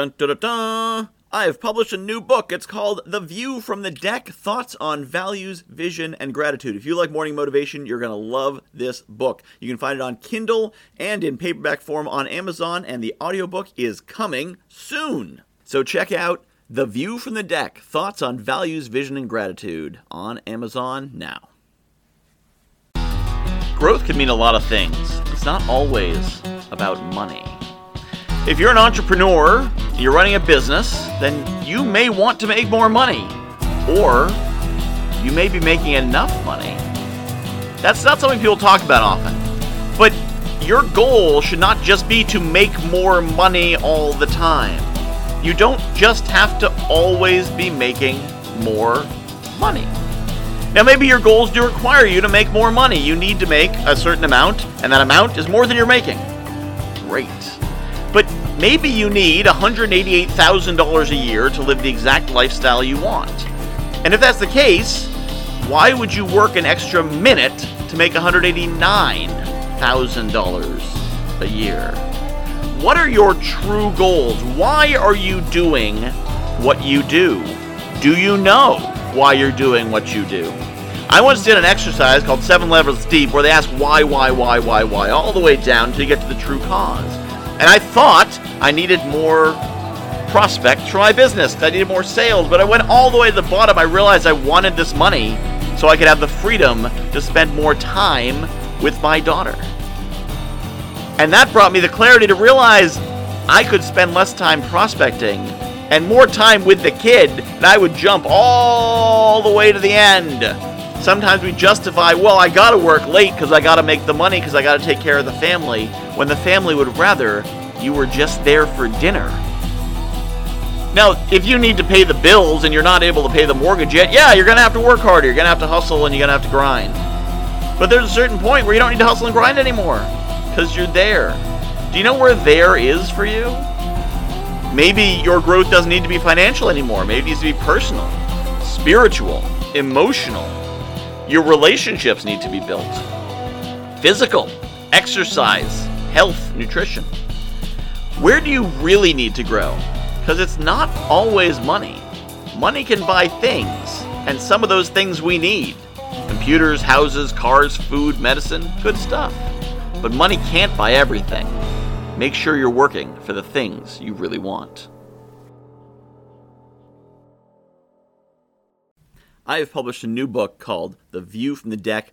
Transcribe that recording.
Dun dun dun dun! I have published a new book. It's called The View from the Deck Thoughts on Values, Vision, and Gratitude. If you like morning motivation, you're going to love this book. You can find it on Kindle and in paperback form on Amazon, and the audiobook is coming soon. So check out The View from the Deck Thoughts on Values, Vision, and Gratitude on Amazon now. Growth can mean a lot of things, it's not always about money. If you're an entrepreneur, you're running a business, then you may want to make more money. Or you may be making enough money. That's not something people talk about often. But your goal should not just be to make more money all the time. You don't just have to always be making more money. Now, maybe your goals do require you to make more money. You need to make a certain amount, and that amount is more than you're making. Great. But maybe you need $188,000 a year to live the exact lifestyle you want. And if that's the case, why would you work an extra minute to make $189,000 a year? What are your true goals? Why are you doing what you do? Do you know why you're doing what you do? I once did an exercise called Seven Levels Deep where they ask why, why, why, why, why, all the way down until you get to the true cause. And I thought I needed more prospects for my business. I needed more sales, but I went all the way to the bottom. I realized I wanted this money so I could have the freedom to spend more time with my daughter. And that brought me the clarity to realize I could spend less time prospecting and more time with the kid, and I would jump all the way to the end. Sometimes we justify, well, I gotta work late because I gotta make the money because I gotta take care of the family, when the family would rather you were just there for dinner. Now, if you need to pay the bills and you're not able to pay the mortgage yet, yeah, you're gonna have to work harder, you're gonna have to hustle, and you're gonna have to grind. But there's a certain point where you don't need to hustle and grind anymore because you're there. Do you know where there is for you? Maybe your growth doesn't need to be financial anymore. Maybe it needs to be personal, spiritual, emotional. Your relationships need to be built. Physical, exercise, health, nutrition. Where do you really need to grow? Because it's not always money. Money can buy things, and some of those things we need computers, houses, cars, food, medicine, good stuff. But money can't buy everything. Make sure you're working for the things you really want. I have published a new book called The View from the Deck